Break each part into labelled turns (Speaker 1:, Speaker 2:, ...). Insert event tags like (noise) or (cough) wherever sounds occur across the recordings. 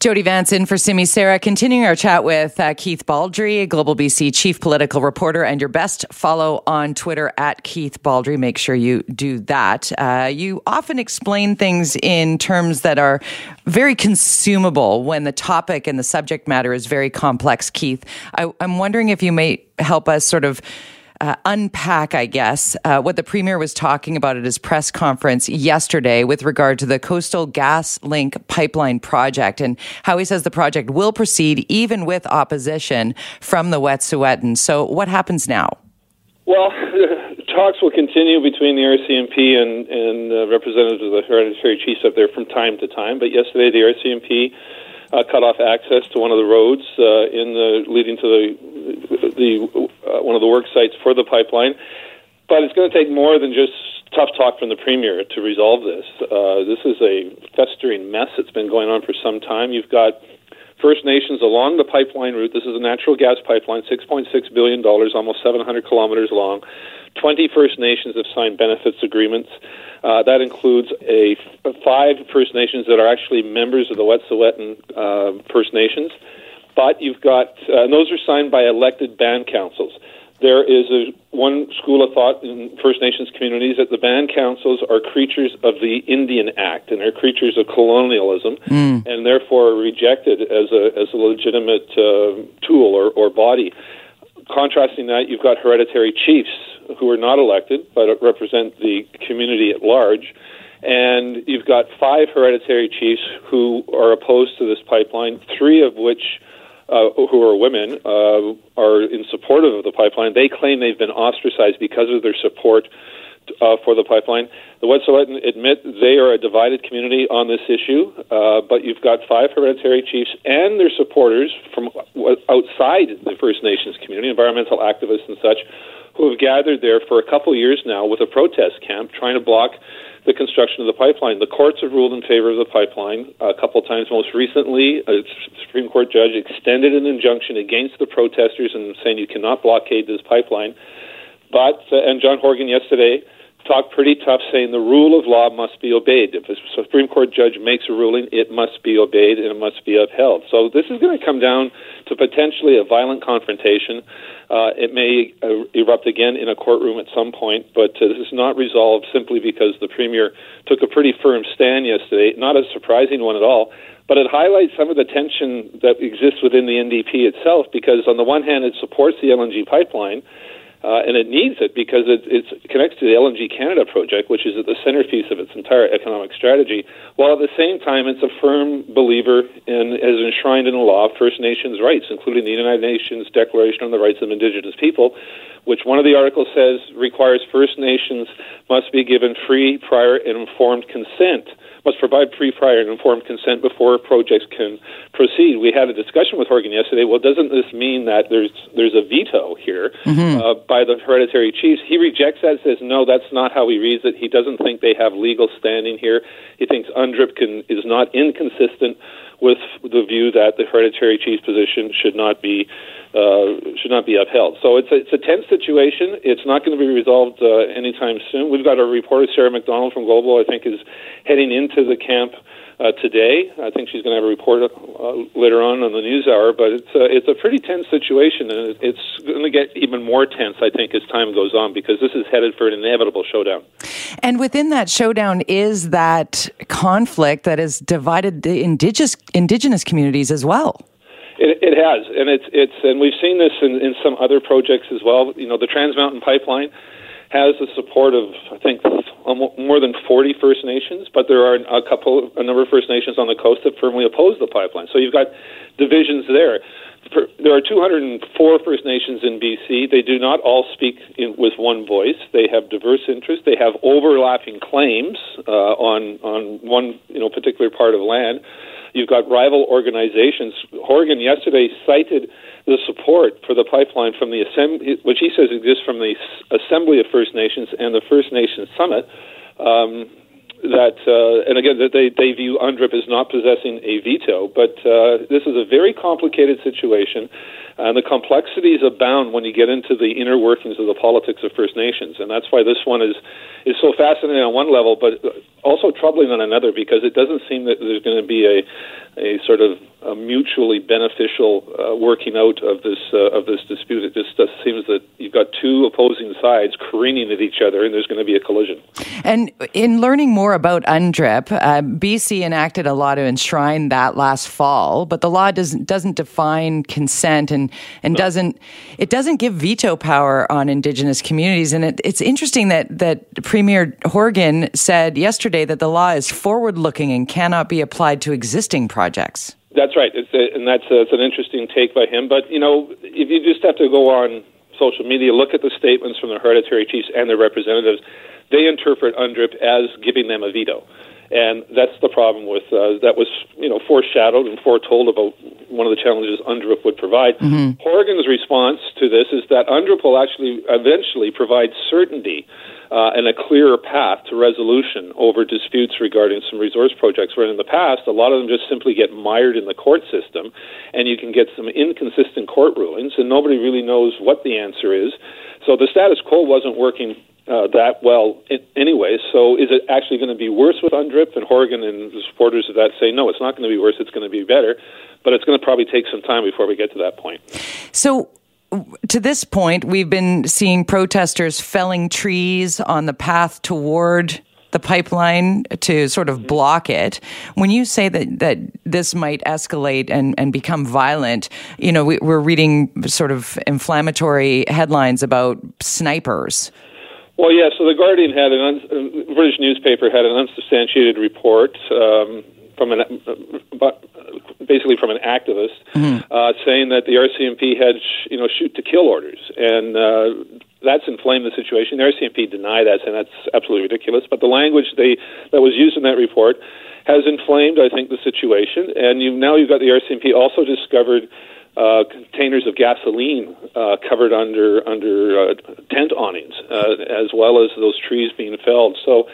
Speaker 1: Jody Vance in for Simi Sara, continuing our chat with uh, Keith Baldrey, Global BC chief political reporter, and your best follow on Twitter at Keith Baldrey. Make sure you do that. Uh, you often explain things in terms that are very consumable when the topic and the subject matter is very complex, Keith. I, I'm wondering if you may help us sort of uh, unpack, I guess, uh, what the premier was talking about at his press conference yesterday with regard to the Coastal Gas Link pipeline project and how he says the project will proceed even with opposition from the Wet'suwet'en. So, what happens now?
Speaker 2: Well, (laughs) talks will continue between the RCMP and, and uh, representatives of the hereditary chiefs up there from time to time. But yesterday, the RCMP uh, cut off access to one of the roads uh, in the leading to the the uh, one of the work sites for the pipeline. But it's going to take more than just tough talk from the premier to resolve this. Uh, this is a festering mess that's been going on for some time. You've got First Nations along the pipeline route. This is a natural gas pipeline, $6.6 billion, almost 700 kilometers long. 20 First Nations have signed benefits agreements. Uh, that includes a f- five First Nations that are actually members of the Wet'suwet'en uh, First Nations. But you've got, uh, and those are signed by elected band councils. There is a, one school of thought in First Nations communities that the band councils are creatures of the Indian Act and they're creatures of colonialism mm. and therefore rejected as a, as a legitimate uh, tool or, or body. Contrasting that, you've got hereditary chiefs who are not elected but represent the community at large. And you've got five hereditary chiefs who are opposed to this pipeline, three of which uh, who are women uh, are in support of the pipeline. They claim they've been ostracized because of their support uh, for the pipeline. The Wet'suwet'en admit they are a divided community on this issue, uh, but you've got five hereditary chiefs and their supporters from outside the First Nations community, environmental activists and such, who have gathered there for a couple years now with a protest camp trying to block the construction of the pipeline. The courts have ruled in favor of the pipeline a couple times. Most recently, a Supreme Court judge extended an injunction against the protesters and saying you cannot blockade this pipeline. But uh, and John Horgan yesterday talked pretty tough, saying the rule of law must be obeyed. If a Supreme Court judge makes a ruling, it must be obeyed and it must be upheld. So this is going to come down to potentially a violent confrontation. Uh, it may uh, erupt again in a courtroom at some point, but uh, this is not resolved simply because the Premier took a pretty firm stand yesterday. Not a surprising one at all, but it highlights some of the tension that exists within the NDP itself because, on the one hand, it supports the LNG pipeline uh, and it needs it because it, it connects to the LNG Canada project, which is at the centerpiece of its entire economic strategy, while at the same time it's a firm believer in, as enshrined in the law, First Nations rights, including the United Nations Declaration on the Rights of Indigenous People, which one of the articles says requires First Nations must be given free, prior, and informed consent must provide free, prior, and informed consent before projects can proceed. We had a discussion with Horgan yesterday. Well, doesn't this mean that there's there's a veto here mm-hmm. uh, by the hereditary chiefs? He rejects that. Says no, that's not how he reads it. He doesn't think they have legal standing here. He thinks UNDRIP can, is not inconsistent with the view that the hereditary chief's position should not be uh, should not be upheld. So it's a, it's a tense situation. It's not going to be resolved uh, anytime soon. We've got a reporter, Sarah McDonald from Global, I think, is heading into the camp uh, today. I think she's going to have a report uh, later on on the news hour. But it's uh, it's a pretty tense situation, and it's going to get even more tense, I think, as time goes on, because this is headed for an inevitable showdown.
Speaker 1: And within that showdown is that conflict that has divided the indigenous indigenous communities as well.
Speaker 2: It, it has, and it's it's and we've seen this in, in some other projects as well. You know, the Trans Mountain Pipeline has the support of I think more than 40 First Nations, but there are a couple, a number of First Nations on the coast that firmly oppose the pipeline. So you've got divisions there. There are 204 First Nations in BC. They do not all speak in, with one voice. They have diverse interests. They have overlapping claims uh, on on one you know particular part of land. You've got rival organizations. Horgan yesterday cited the support for the pipeline from the assembly, which he says exists from the Assembly of First Nations and the First Nations Summit. Um, that uh, and again that they, they view UNDRIP as not possessing a veto, but uh, this is a very complicated situation. And the complexities abound when you get into the inner workings of the politics of First Nations, and that's why this one is is so fascinating on one level, but also troubling on another because it doesn't seem that there's going to be a a sort of a mutually beneficial uh, working out of this uh, of this dispute. It just, seems that you've got two opposing sides careening at each other, and there's going to be a collision.
Speaker 1: And in learning more about UNDRIP, uh, BC enacted a law to enshrine that last fall, but the law doesn't doesn't define consent and and no. doesn't it doesn't give veto power on Indigenous communities. And it, it's interesting that that Premier Horgan said yesterday that the law is forward looking and cannot be applied to existing projects.
Speaker 2: That's right, a, and that's, a, that's an interesting take by him. But you know, if you just have to go on social media, look at the statements from the hereditary chiefs and their representatives. They interpret UNDRIP as giving them a veto, and that's the problem with uh, that was you know foreshadowed and foretold about one of the challenges UNDRIP would provide. Mm-hmm. Horgan's response to this is that UNDRIP will actually eventually provide certainty uh, and a clearer path to resolution over disputes regarding some resource projects. Where in the past, a lot of them just simply get mired in the court system, and you can get some inconsistent court rulings, and nobody really knows what the answer is. So the status quo wasn't working uh, that well anyway. So is it actually going to be worse with UNDRIP? And Horgan and the supporters of that say, no, it's not going to be worse. It's going to be better. But it's going to probably take some time before we get to that point.
Speaker 1: So to this point, we've been seeing protesters felling trees on the path toward the pipeline to sort of block it. When you say that, that this might escalate and, and become violent, you know, we, are reading sort of inflammatory headlines about snipers.
Speaker 2: Well, yeah. So the Guardian had an un- British newspaper had an unsubstantiated report um, from an uh, basically from an activist mm-hmm. uh, saying that the RCMP had you know shoot to kill orders, and uh, that's inflamed the situation. The RCMP deny that, and that's absolutely ridiculous. But the language they that was used in that report has inflamed, I think, the situation. And you now you've got the RCMP also discovered. Uh, containers of gasoline uh, covered under under uh, tent awnings, uh, as well as those trees being felled. So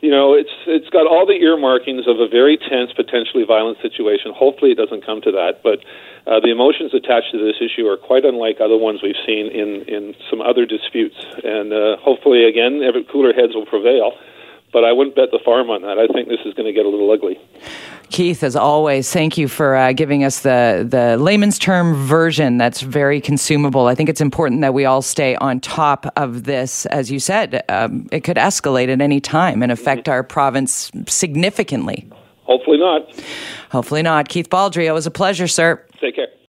Speaker 2: you know, it's it's got all the earmarkings of a very tense, potentially violent situation. Hopefully, it doesn't come to that. But uh, the emotions attached to this issue are quite unlike other ones we've seen in in some other disputes. And uh, hopefully, again, every cooler heads will prevail. But I wouldn't bet the farm on that. I think this is going to get a little ugly.
Speaker 1: Keith, as always, thank you for uh, giving us the, the layman's term version that's very consumable. I think it's important that we all stay on top of this. As you said, um, it could escalate at any time and affect our province significantly.
Speaker 2: Hopefully not.
Speaker 1: Hopefully not. Keith Baldrey, it was a pleasure, sir.
Speaker 2: Take care.